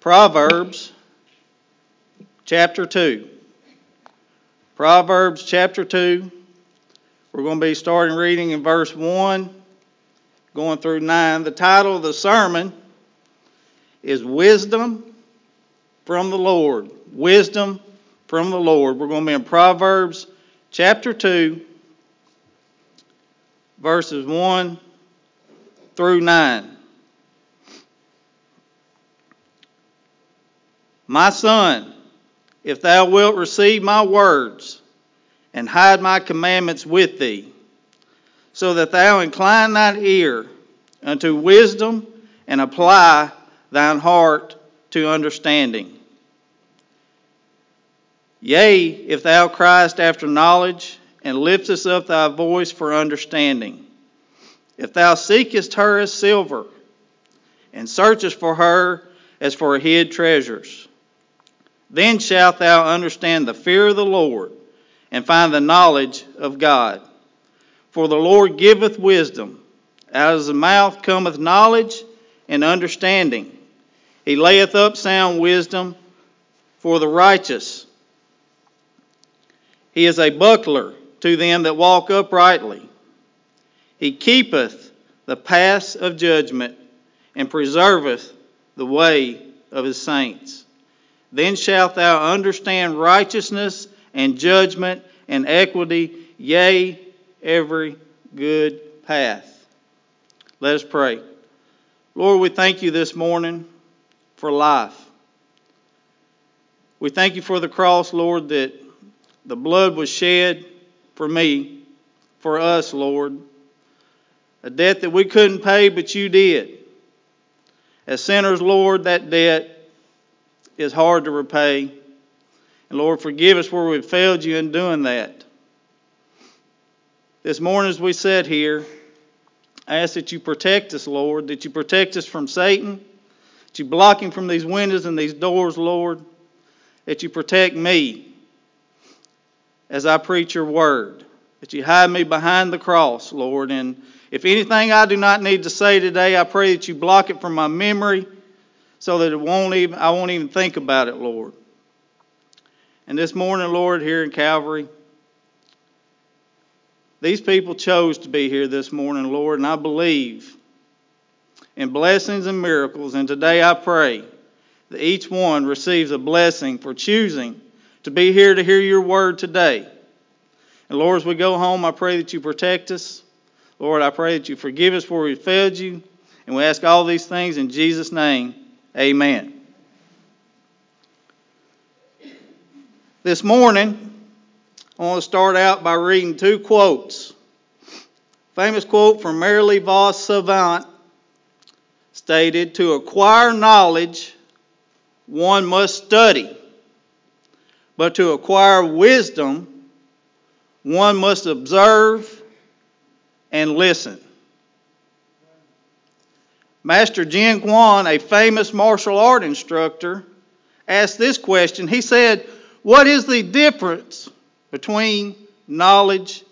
Proverbs chapter 2. Proverbs chapter 2. We're going to be starting reading in verse 1, going through 9. The title of the sermon is Wisdom from the Lord. Wisdom from the Lord. We're going to be in Proverbs chapter 2, verses 1 through 9. My son, if thou wilt receive my words and hide my commandments with thee, so that thou incline thine ear unto wisdom and apply thine heart to understanding. Yea, if thou criest after knowledge and liftest up thy voice for understanding, if thou seekest her as silver and searchest for her as for hid treasures, then shalt thou understand the fear of the Lord and find the knowledge of God. For the Lord giveth wisdom. Out of his mouth cometh knowledge and understanding. He layeth up sound wisdom for the righteous. He is a buckler to them that walk uprightly. He keepeth the paths of judgment and preserveth the way of his saints. Then shalt thou understand righteousness and judgment and equity, yea, every good path. Let us pray. Lord, we thank you this morning for life. We thank you for the cross, Lord, that the blood was shed for me, for us, Lord. A debt that we couldn't pay, but you did. As sinners, Lord, that debt is hard to repay. And Lord, forgive us where we've failed you in doing that. This morning, as we sit here, I ask that you protect us, Lord, that you protect us from Satan, that you block him from these windows and these doors, Lord, that you protect me as I preach your word, that you hide me behind the cross, Lord. And if anything I do not need to say today, I pray that you block it from my memory so that it won't even, I won't even think about it, Lord. And this morning, Lord, here in Calvary, these people chose to be here this morning, Lord, and I believe in blessings and miracles. And today I pray that each one receives a blessing for choosing to be here to hear your word today. And Lord, as we go home, I pray that you protect us. Lord, I pray that you forgive us where we failed you. And we ask all these things in Jesus' name. Amen. This morning, I want to start out by reading two quotes. Famous quote from Marilyn vos Savant stated To acquire knowledge, one must study, but to acquire wisdom, one must observe and listen. Master Jean Quan, a famous martial art instructor, asked this question. He said, What is the difference between knowledge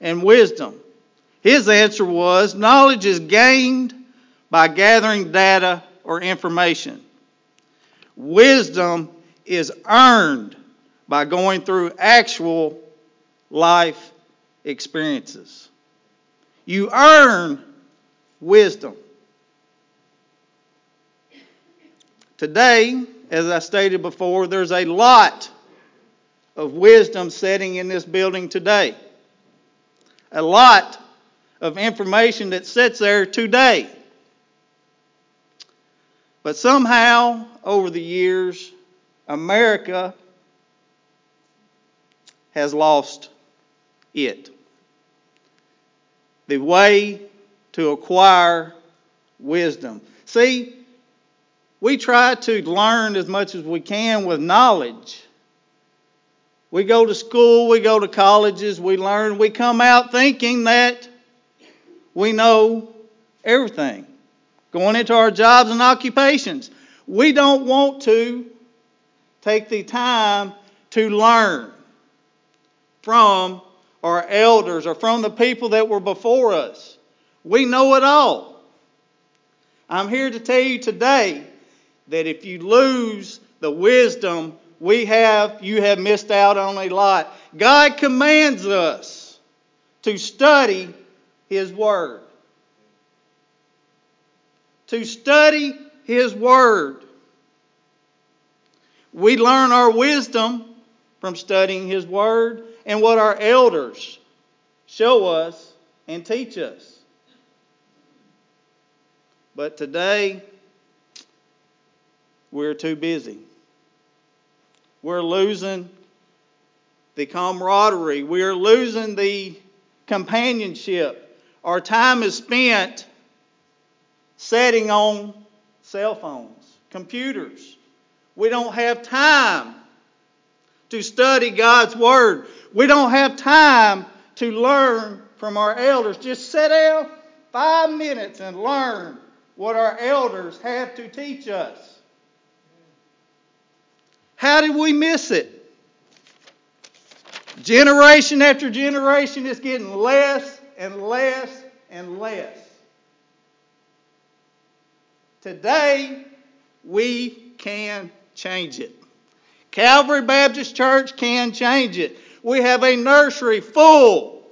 and wisdom? His answer was, Knowledge is gained by gathering data or information. Wisdom is earned by going through actual life experiences. You earn wisdom. Today, as I stated before, there's a lot of wisdom sitting in this building today. A lot of information that sits there today. But somehow, over the years, America has lost it. The way to acquire wisdom. See, we try to learn as much as we can with knowledge. We go to school, we go to colleges, we learn, we come out thinking that we know everything. Going into our jobs and occupations. We don't want to take the time to learn from our elders or from the people that were before us. We know it all. I'm here to tell you today that if you lose the wisdom we have, you have missed out on a lot. God commands us to study His Word. To study His Word. We learn our wisdom from studying His Word and what our elders show us and teach us. But today, we're too busy. We're losing the camaraderie. We're losing the companionship. Our time is spent setting on cell phones, computers. We don't have time to study God's Word. We don't have time to learn from our elders. Just sit down five minutes and learn what our elders have to teach us. How did we miss it? Generation after generation is getting less and less and less. Today, we can change it. Calvary Baptist Church can change it. We have a nursery full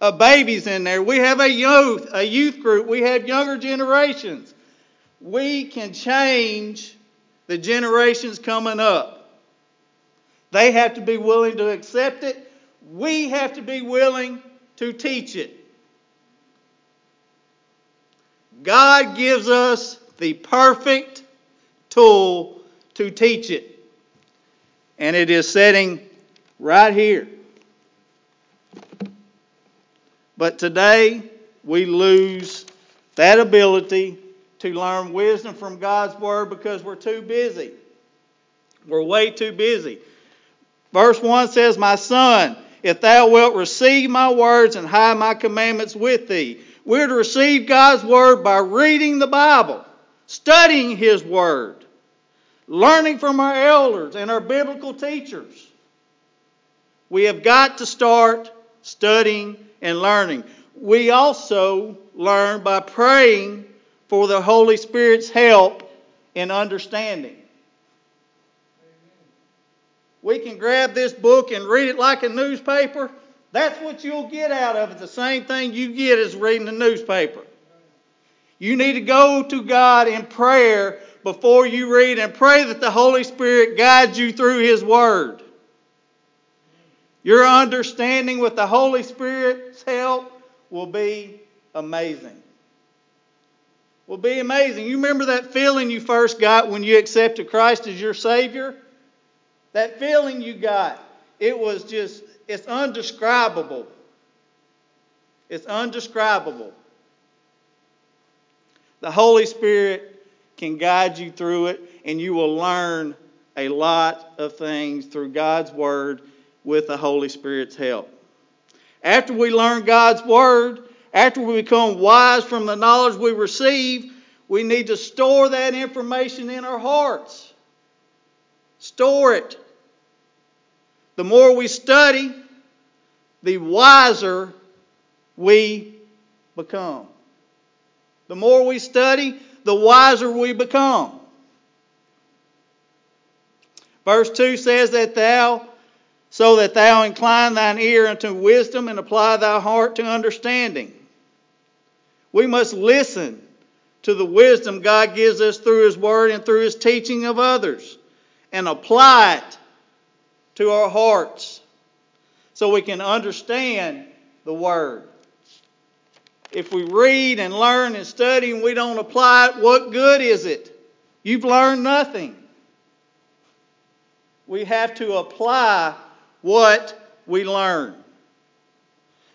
of babies in there. We have a youth, a youth group. We have younger generations. We can change the generations coming up. They have to be willing to accept it. We have to be willing to teach it. God gives us the perfect tool to teach it. And it is sitting right here. But today, we lose that ability to learn wisdom from God's Word because we're too busy. We're way too busy. Verse 1 says, My son, if thou wilt receive my words and hide my commandments with thee. We're to receive God's Word by reading the Bible, studying His Word, learning from our elders and our biblical teachers. We have got to start studying and learning. We also learn by praying for the Holy Spirit's help in understanding. We can grab this book and read it like a newspaper. That's what you'll get out of it. The same thing you get is reading a newspaper. You need to go to God in prayer before you read and pray that the Holy Spirit guides you through His Word. Your understanding with the Holy Spirit's help will be amazing will be amazing. You remember that feeling you first got when you accepted Christ as your Savior? That feeling you got, it was just, it's undescribable. It's undescribable. The Holy Spirit can guide you through it, and you will learn a lot of things through God's Word with the Holy Spirit's help. After we learn God's Word, after we become wise from the knowledge we receive, we need to store that information in our hearts. Store it. The more we study, the wiser we become. The more we study, the wiser we become. Verse 2 says that thou, so that thou incline thine ear unto wisdom and apply thy heart to understanding. We must listen to the wisdom God gives us through His Word and through His teaching of others and apply it to our hearts so we can understand the Word. If we read and learn and study and we don't apply it, what good is it? You've learned nothing. We have to apply what we learn.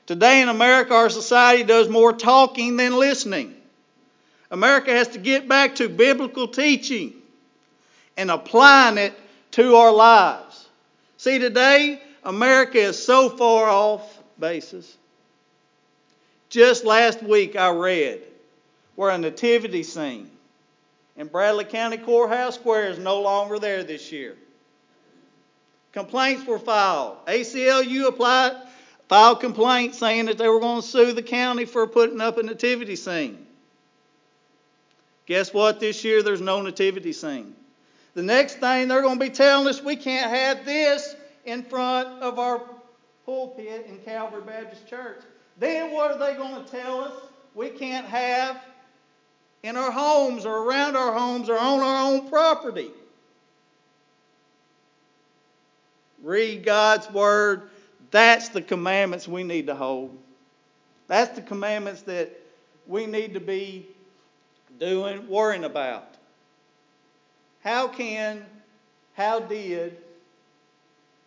Today in America, our society does more talking than listening. America has to get back to biblical teaching and applying it to our lives. See, today, America is so far off basis. Just last week, I read where a nativity scene in Bradley County Courthouse Square is no longer there this year. Complaints were filed. ACLU applied filed complaints saying that they were going to sue the county for putting up a nativity scene. Guess what? This year there's no nativity scene. The next thing they're going to be telling us we can't have this in front of our pulpit in Calvary Baptist Church. Then what are they going to tell us we can't have in our homes or around our homes or on our own property? Read God's Word. That's the commandments we need to hold. That's the commandments that we need to be doing, worrying about. How can, how did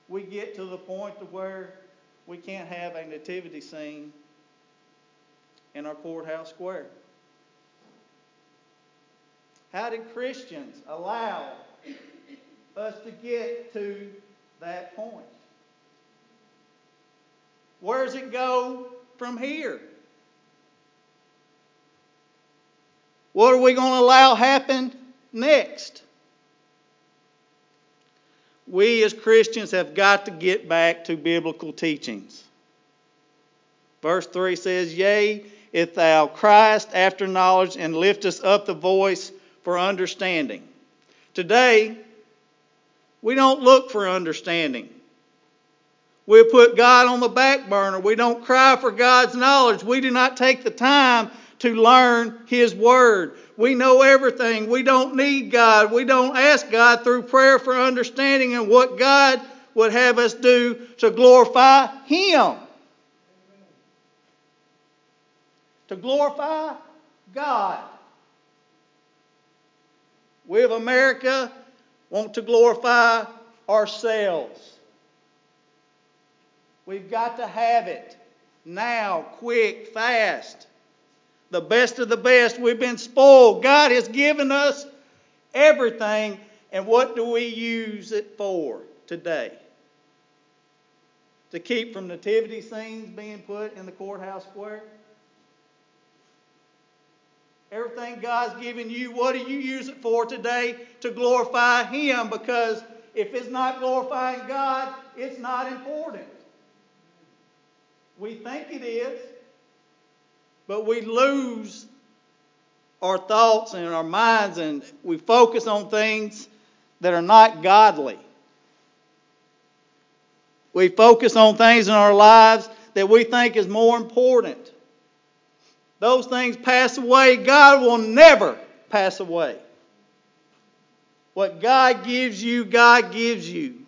we get to the point to where we can't have a nativity scene in our courthouse square? How did Christians allow us to get to that point? Where does it go from here? What are we going to allow happen next? We as Christians have got to get back to biblical teachings. Verse 3 says, Yea, if thou criest after knowledge and liftest up the voice for understanding. Today, we don't look for understanding. We put God on the back burner. We don't cry for God's knowledge. We do not take the time to learn His Word. We know everything. We don't need God. We don't ask God through prayer for understanding and what God would have us do to glorify Him. To glorify God. We of America want to glorify ourselves. We've got to have it now, quick, fast. The best of the best. We've been spoiled. God has given us everything, and what do we use it for today? To keep from nativity scenes being put in the courthouse square? Everything God's given you, what do you use it for today? To glorify Him, because if it's not glorifying God, it's not important. We think it is, but we lose our thoughts and our minds and we focus on things that are not godly. We focus on things in our lives that we think is more important. Those things pass away. God will never pass away. What God gives you, God gives you.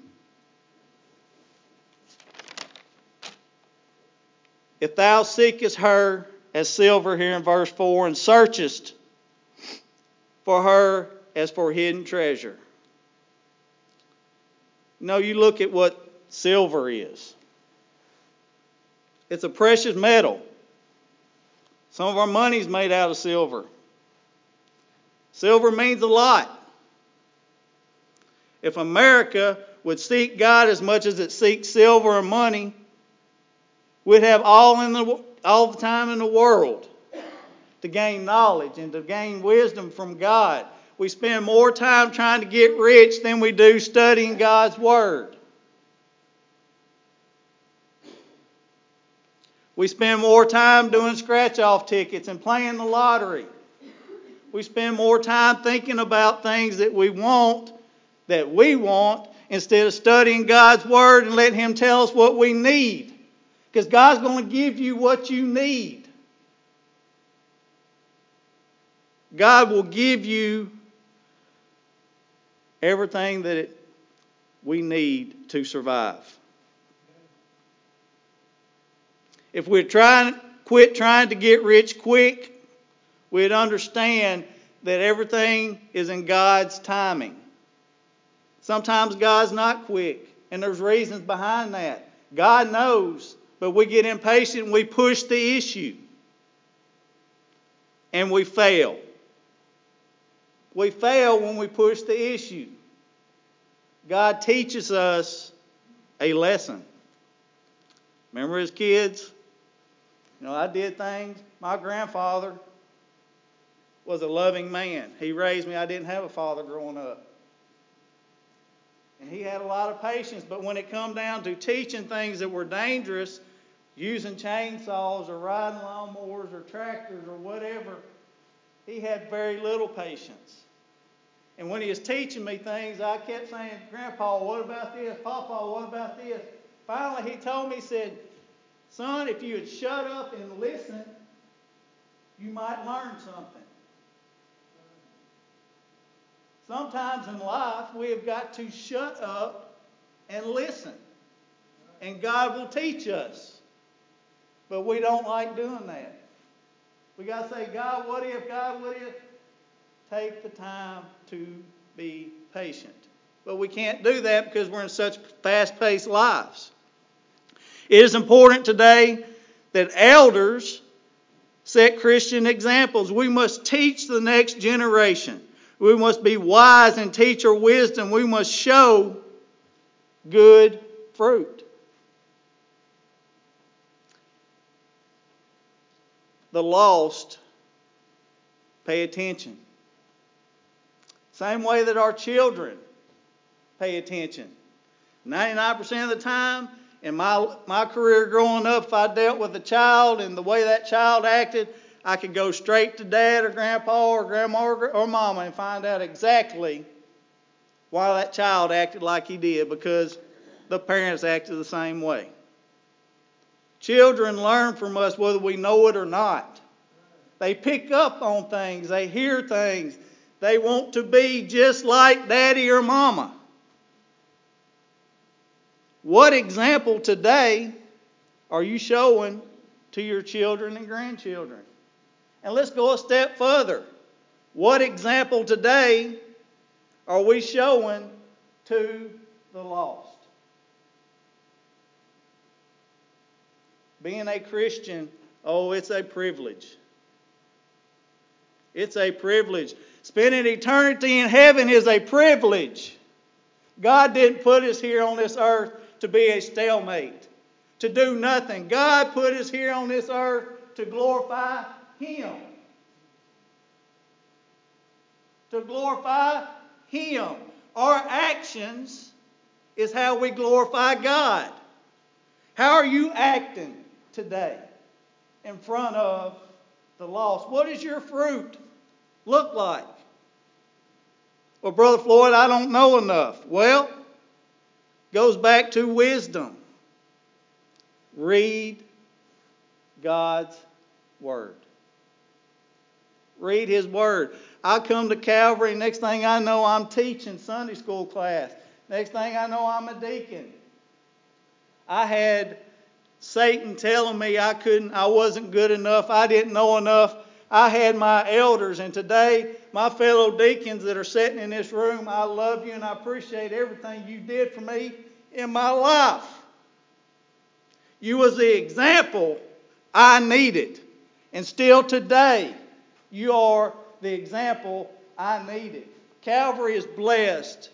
If thou seekest her as silver here in verse 4 and searchest for her as for hidden treasure. Know, you look at what silver is. It's a precious metal. Some of our money is made out of silver. Silver means a lot. If America would seek God as much as it seeks silver and money, We'd have all, in the, all the time in the world to gain knowledge and to gain wisdom from God. We spend more time trying to get rich than we do studying God's Word. We spend more time doing scratch off tickets and playing the lottery. We spend more time thinking about things that we want, that we want, instead of studying God's Word and letting Him tell us what we need. Because God's going to give you what you need. God will give you everything that it, we need to survive. If we're trying, quit trying to get rich quick, we'd understand that everything is in God's timing. Sometimes God's not quick, and there's reasons behind that. God knows but we get impatient and we push the issue. And we fail. We fail when we push the issue. God teaches us a lesson. Remember as kids? You know, I did things. My grandfather was a loving man. He raised me. I didn't have a father growing up. And he had a lot of patience, but when it come down to teaching things that were dangerous, using chainsaws or riding lawnmowers or tractors or whatever, he had very little patience. And when he was teaching me things, I kept saying, Grandpa, what about this? Papa, what about this? Finally, he told me, he said, Son, if you would shut up and listen, you might learn something. Sometimes in life, we have got to shut up and listen. And God will teach us. But we don't like doing that. We got to say, God, what if, God, what if? Take the time to be patient. But we can't do that because we're in such fast paced lives. It is important today that elders set Christian examples. We must teach the next generation. We must be wise and teach our wisdom. We must show good fruit. The lost pay attention. Same way that our children pay attention. 99% of the time, in my, my career growing up, if I dealt with a child and the way that child acted, I could go straight to dad or grandpa or grandma or, or mama and find out exactly why that child acted like he did because the parents acted the same way. Children learn from us whether we know it or not. They pick up on things, they hear things, they want to be just like daddy or mama. What example today are you showing to your children and grandchildren? And let's go a step further. What example today are we showing to the lost? Being a Christian, oh, it's a privilege. It's a privilege. Spending eternity in heaven is a privilege. God didn't put us here on this earth to be a stalemate, to do nothing. God put us here on this earth to glorify Him. To glorify Him. Our actions is how we glorify God. How are you acting today in front of the lost? What does your fruit look like? Well, Brother Floyd, I don't know enough. Well, goes back to wisdom. Read God's Word. Read His Word. I come to Calvary, next thing I know, I'm teaching Sunday school class. Next thing I know, I'm a deacon. I had Satan telling me I couldn't, I wasn't good enough, I didn't know enough. I had my elders, and today, my fellow deacons that are sitting in this room, I love you and I appreciate everything you did for me in my life. You was the example I needed. And still today, you are the example I needed. Calvary is blessed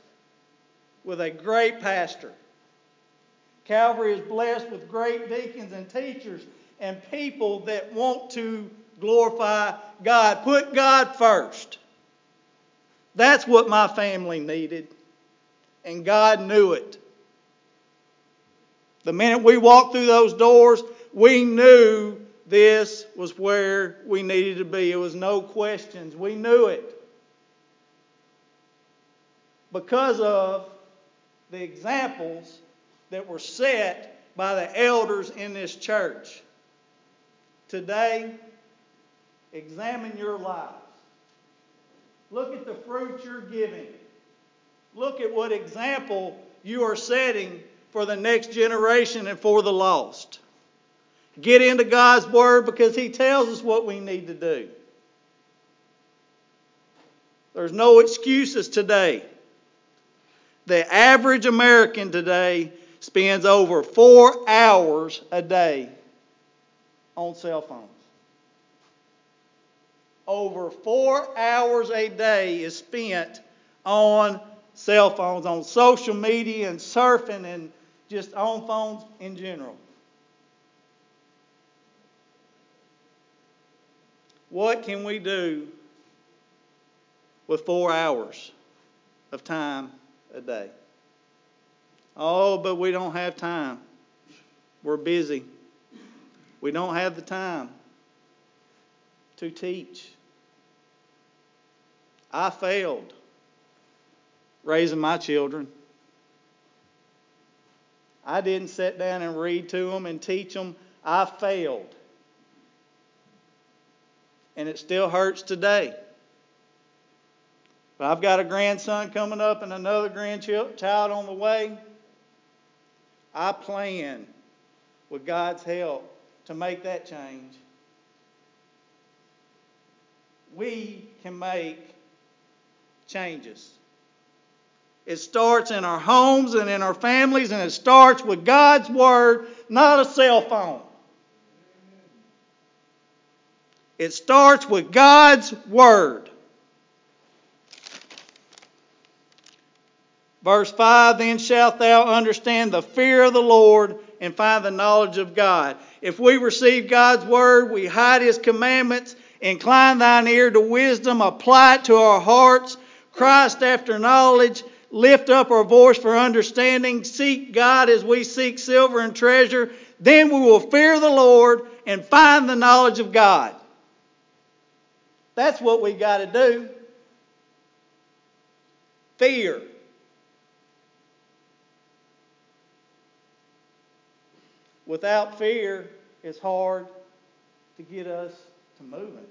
with a great pastor. Calvary is blessed with great deacons and teachers and people that want to glorify God. Put God first. That's what my family needed, and God knew it. The minute we walked through those doors, we knew this was where we needed to be. It was no questions. We knew it. Because of the examples that were set by the elders in this church. Today, examine your lives. Look at the fruit you're giving. Look at what example you are setting for the next generation and for the lost. Get into God's Word because He tells us what we need to do. There's no excuses today. The average American today spends over four hours a day on cell phones. Over four hours a day is spent on cell phones, on social media and surfing and just on phones in general. What can we do with four hours of time a day? Oh, but we don't have time. We're busy. We don't have the time to teach. I failed raising my children. I didn't sit down and read to them and teach them. I failed. And it still hurts today. But I've got a grandson coming up and another grandchild on the way. I plan, with God's help, to make that change. We can make changes. It starts in our homes and in our families, and it starts with God's Word, not a cell phone. It starts with God's Word. Verse 5 Then shalt thou understand the fear of the Lord and find the knowledge of God. If we receive God's word, we hide his commandments, incline thine ear to wisdom, apply it to our hearts, Christ after knowledge, lift up our voice for understanding, seek God as we seek silver and treasure, then we will fear the Lord and find the knowledge of God. That's what we got to do. Fear. Without fear, it's hard to get us to moving.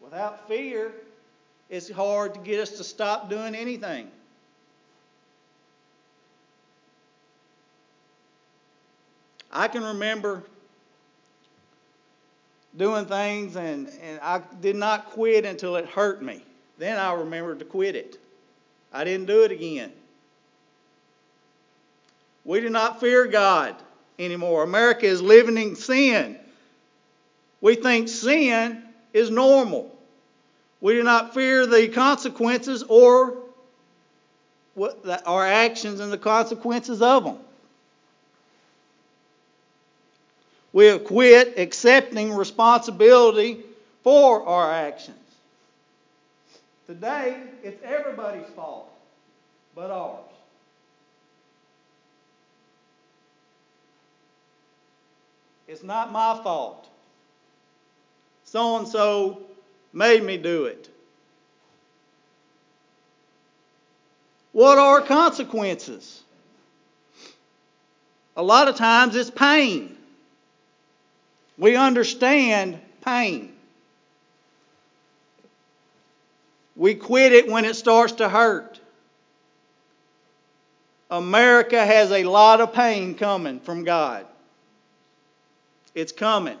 Without fear, it's hard to get us to stop doing anything. I can remember doing things and, and I did not quit until it hurt me. Then I remembered to quit it. I didn't do it again. We do not fear God anymore. America is living in sin. We think sin is normal. We do not fear the consequences or what, our actions and the consequences of them. We have quit accepting responsibility for our actions. Today, it's everybody's fault but ours. It's not my fault. So and so made me do it. What are consequences? A lot of times it's pain. We understand pain. We quit it when it starts to hurt. America has a lot of pain coming from God. It's coming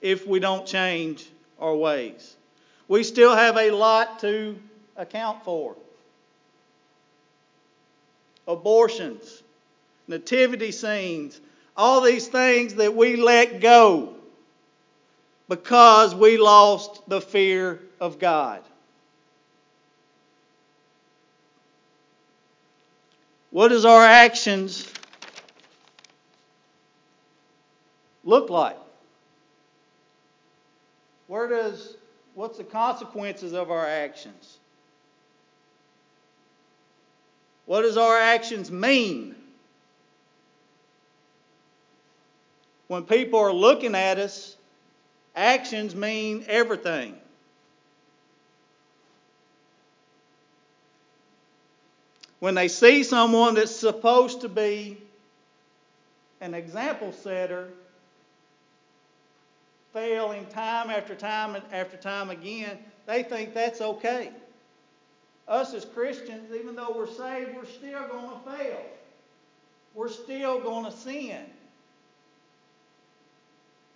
if we don't change our ways. We still have a lot to account for. Abortions, nativity scenes, all these things that we let go because we lost the fear of God. What does our actions look like? Where does what's the consequences of our actions? What does our actions mean? When people are looking at us, actions mean everything. When they see someone that's supposed to be an example setter, failing time after time after time again, they think that's okay. Us as Christians, even though we're saved, we're still going to fail. We're still going to sin.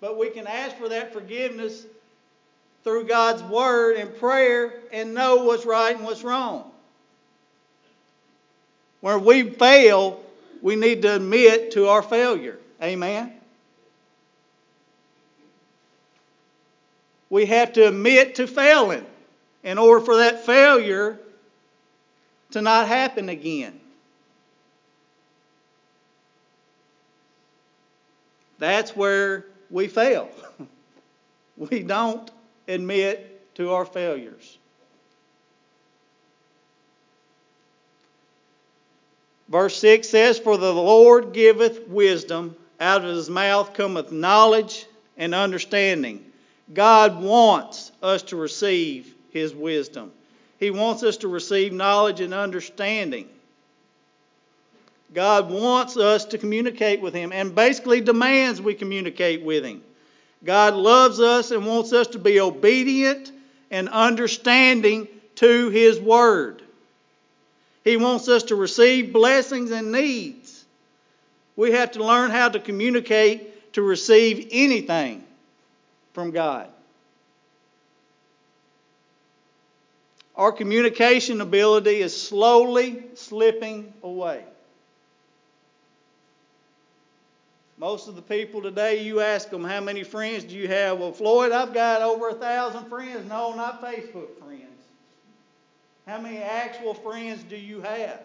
But we can ask for that forgiveness through God's Word and prayer and know what's right and what's wrong. Where we fail, we need to admit to our failure. Amen? we have to admit to failing in order for that failure to not happen again. That's where we fail. we don't admit to our failures. Verse 6 says, For the Lord giveth wisdom, out of his mouth cometh knowledge and understanding. God wants us to receive His wisdom. He wants us to receive knowledge and understanding. God wants us to communicate with Him and basically demands we communicate with Him. God loves us and wants us to be obedient and understanding to His Word. He wants us to receive blessings and needs. We have to learn how to communicate to receive anything from God. Our communication ability is slowly slipping away. Most of the people today, you ask them, how many friends do you have? Well, Floyd, I've got over a thousand friends. No, not Facebook friends. How many actual friends do you have?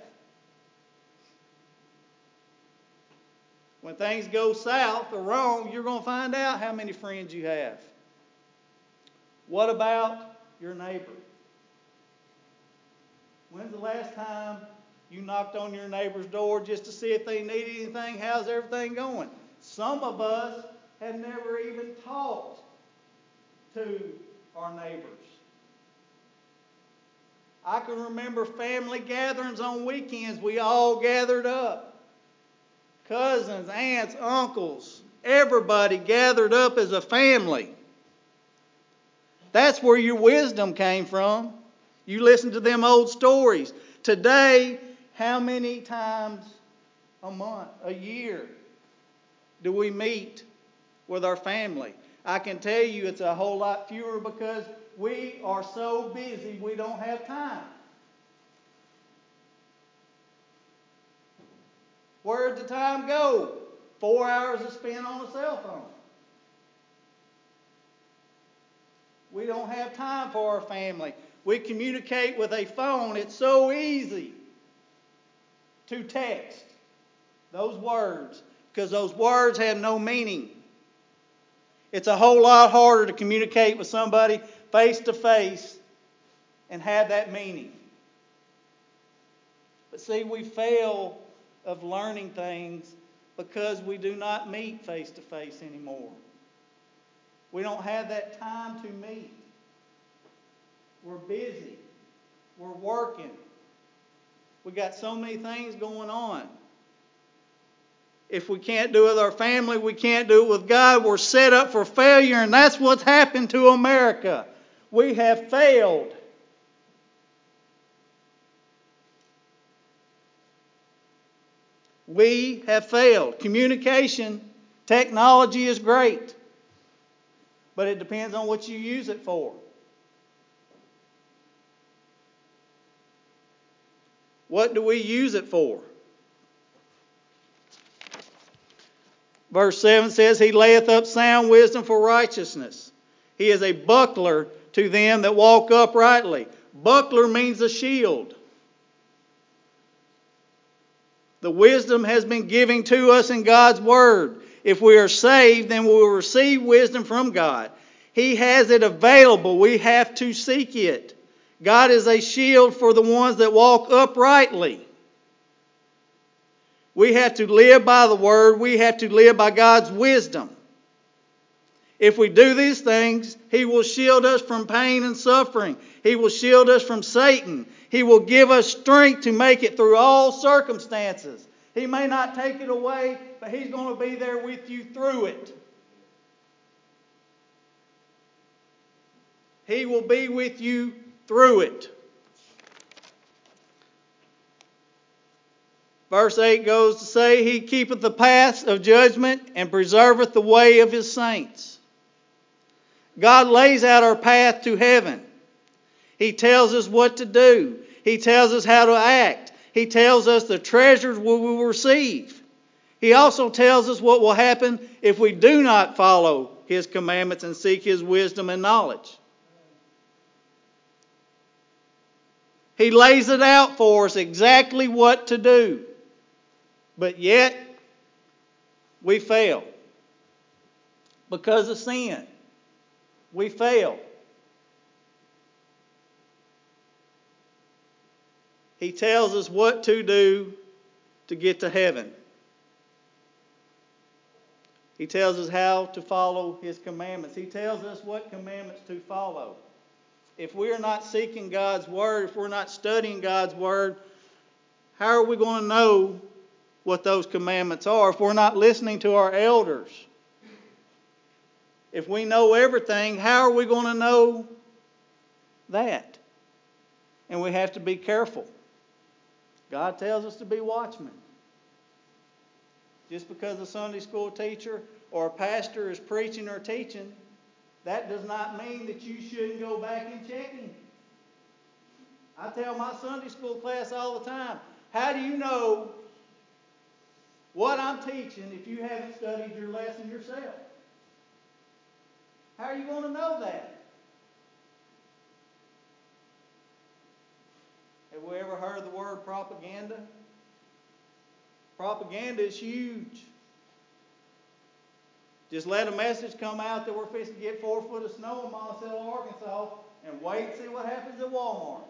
When things go south or wrong, you're going to find out how many friends you have. What about your neighbor? When's the last time you knocked on your neighbor's door just to see if they need anything? How's everything going? Some of us have never even talked to our neighbors. I can remember family gatherings on weekends. We all gathered up. Cousins, aunts, uncles, everybody gathered up as a family. That's where your wisdom came from. You listen to them old stories. Today, how many times a month, a year, do we meet with our family? I can tell you it's a whole lot fewer because we are so busy we don't have time. Where'd the time go? Four hours is spent on a cell phone. We don't have time for our family. We communicate with a phone. It's so easy to text those words because those words have no meaning. It's a whole lot harder to communicate with somebody face to face and have that meaning. But see, we fail of learning things because we do not meet face to face anymore. We don't have that time to meet. We're busy. We're working. We got so many things going on. If we can't do it with our family, we can't do it with God. We're set up for failure, and that's what's happened to America. We have failed. We have failed. Communication, technology is great, but it depends on what you use it for. What do we use it for? Verse 7 says, He layeth up sound wisdom for righteousness. He is a buckler to them that walk uprightly. Buckler means a shield. The wisdom has been given to us in God's Word. If we are saved, then we will receive wisdom from God. He has it available. We have to seek it. God is a shield for the ones that walk uprightly. We have to live by the Word. We have to live by God's wisdom. If we do these things, He will shield us from pain and suffering. He will shield us from Satan. He will give us strength to make it through all circumstances. He may not take it away, but He's going to be there with you through it. He will be with you through it. Verse 8 goes to say, He keepeth the paths of judgment and preserveth the way of His saints. God lays out our path to heaven. He tells us what to do. He tells us how to act. He tells us the treasures we will receive. He also tells us what will happen if we do not follow His commandments and seek His wisdom and knowledge. He lays it out for us exactly what to do. But yet, we fail. Because of sin, we fail. He tells us what to do to get to heaven. He tells us how to follow His commandments. He tells us what commandments to follow. if we are not seeking God's Word, if we're not studying God's Word, how are we going to know what those commandments are if we're not listening to our elders? If we know everything, how are we going to know that? And we have to be careful. God tells us to be watchmen. Just because a Sunday school teacher or a pastor is preaching or teaching, that does not mean that you shouldn't go back and check him. I tell my Sunday school class all the time how do you know what I'm teaching if you haven't studied your lesson yourself? How are you going to know that? Have we ever heard the word propaganda? Propaganda is huge. Just let a message come out that we're fixing to get four foot of snow in Monticello, Arkansas, and wait and see what happens at Walmart.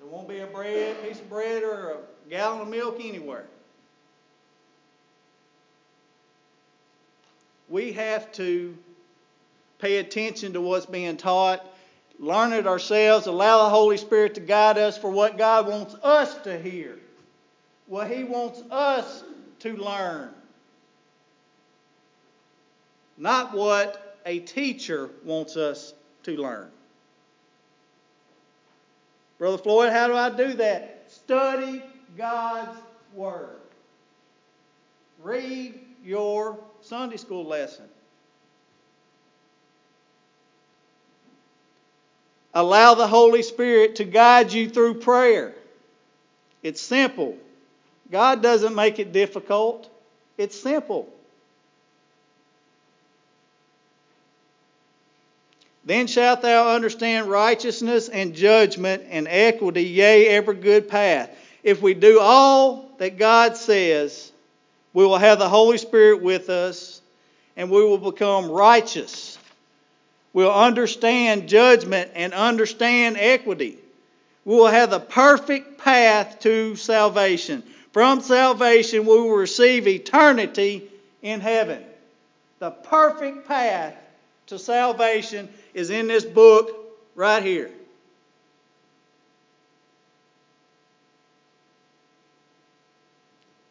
There won't be a bread, piece of bread or a gallon of milk anywhere. We have to pay attention to what's being taught, learn it ourselves, allow the Holy Spirit to guide us for what God wants us to hear, what He wants us to learn, not what a teacher wants us to learn. Brother Floyd, how do I do that? Study God's Word. Read your Sunday school lesson. Allow the Holy Spirit to guide you through prayer. It's simple. God doesn't make it difficult, it's simple. Then shalt thou understand righteousness and judgment and equity, yea, every good path. If we do all that God says, we will have the Holy Spirit with us and we will become righteous We'll understand judgment and understand equity. We will have the perfect path to salvation. From salvation, we will receive eternity in heaven. The perfect path to salvation is in this book right here.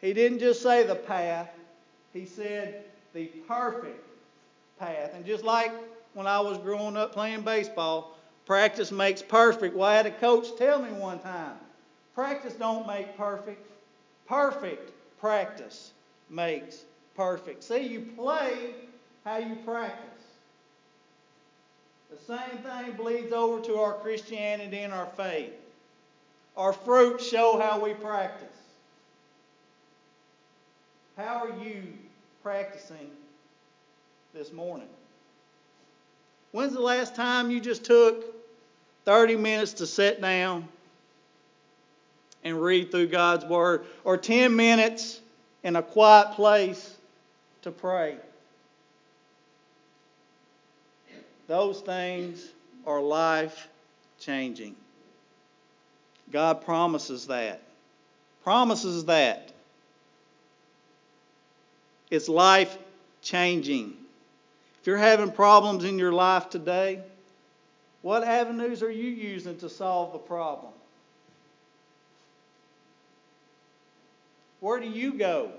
He didn't just say the path, he said the perfect path. And just like when I was growing up playing baseball. Practice makes perfect. Well, I had a coach tell me one time, practice don't make perfect. Perfect practice makes perfect. See, you play how you practice. The same thing bleeds over to our Christianity and our faith. Our fruits show how we practice. How are you practicing this morning? When's the last time you just took 30 minutes to sit down and read through God's Word? Or 10 minutes in a quiet place to pray? Those things are life changing. God promises that. Promises that. It's life changing. If you're having problems in your life today, what avenues are you using to solve the problem? Where do you go?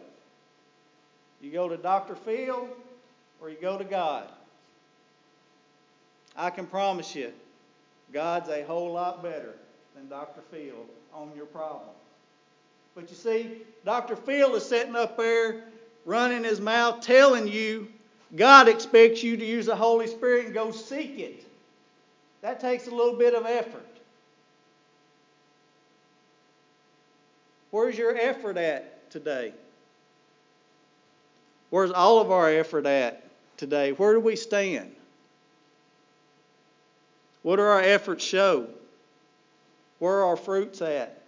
You go to Dr. Phil or you go to God? I can promise you, God's a whole lot better than Dr. Phil on your problem. But you see, Dr. Phil is sitting up there running his mouth telling you God expects you to use the Holy Spirit and go seek it. That takes a little bit of effort. Where's your effort at today? Where's all of our effort at today? Where do we stand? What do our efforts show? Where are our fruits at?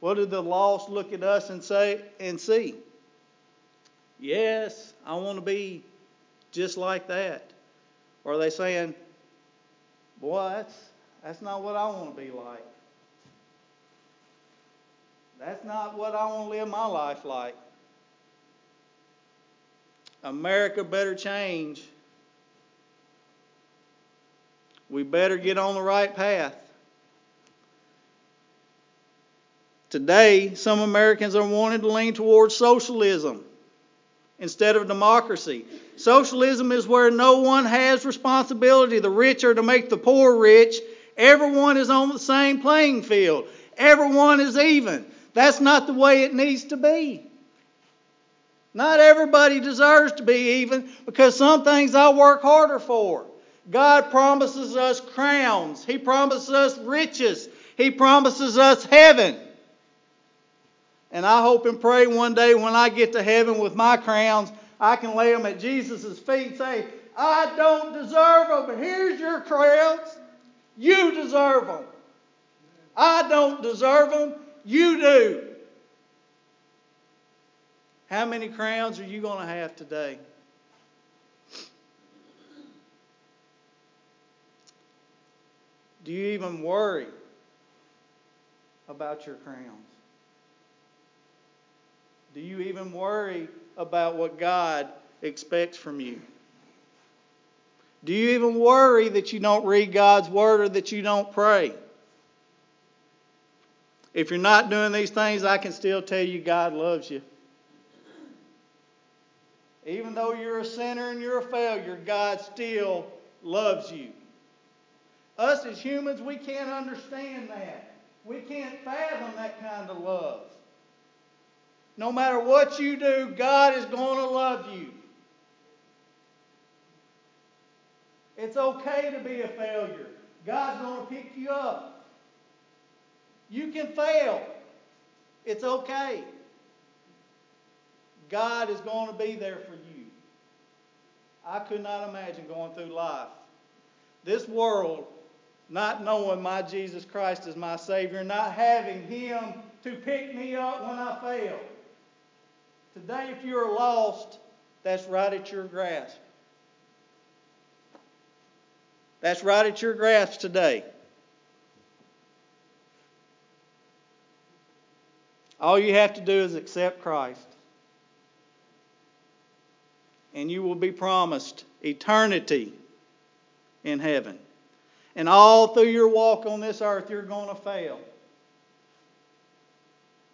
What do the lost look at us and say and see? Yes, I want to be just like that. Or are they saying, boy, that's, that's not what I want to be like? That's not what I want to live my life like. America better change. we better get on the right path. Today, some Americans are wanting to lean towards socialism instead of democracy. Socialism is where no one has responsibility. The rich are to make the poor rich. Everyone is on the same playing field. Everyone is even. That's not the way it needs to be. Not everybody deserves to be even because some things I work harder for. God promises us crowns. He promises us riches. He promises us heaven. And I hope and pray one day when I get to heaven with my crowns, I can lay them at Jesus' feet and say, I don't deserve them, here's your crowns. You deserve them. I don't deserve them. You do. How many crowns are you going to have today? Do you even worry about your crowns? Do you even worry about what God expects from you? Do you even worry that you don't read God's Word or that you don't pray? If you're not doing these things, I can still tell you God loves you. Even though you're a sinner and you're a failure, God still loves you. Us as humans, we can't understand that. We can't fathom that kind of love. No matter what you do, God is going to love you. It's okay to be a failure. God's going to pick you up. You can fail. It's okay. God is going to be there for you. I could not imagine going through life. This world, not knowing my Jesus Christ as my Savior, not having Him to pick me up when I fail. Today, if you're lost, that's right at your grasp. That's right at your grasp today. All you have to do is accept Christ. And you will be promised eternity in heaven. And all through your walk on this earth, you're going to fail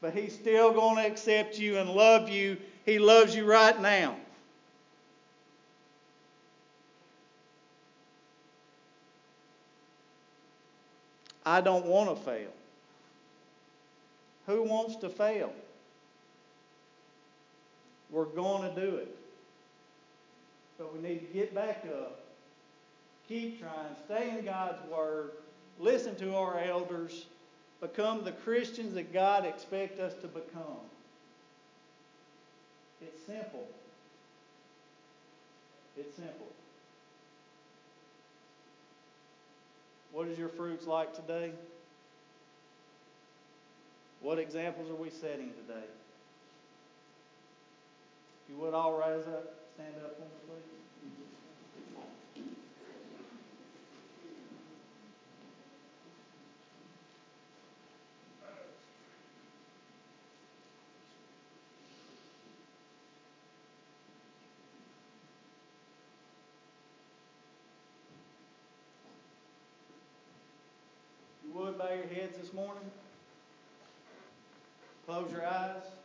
but He's still going to accept you and love you. He loves you right now. I don't want to fail. Who wants to fail? We're going to do it. But we need to get back up, keep trying, stay in God's Word, listen to our elders become the Christians that God expects us to become. It's simple. It's simple. What is your fruits like today? What examples are we setting today? If you would all rise up, stand up please. would, bow your heads this morning. Close your eyes.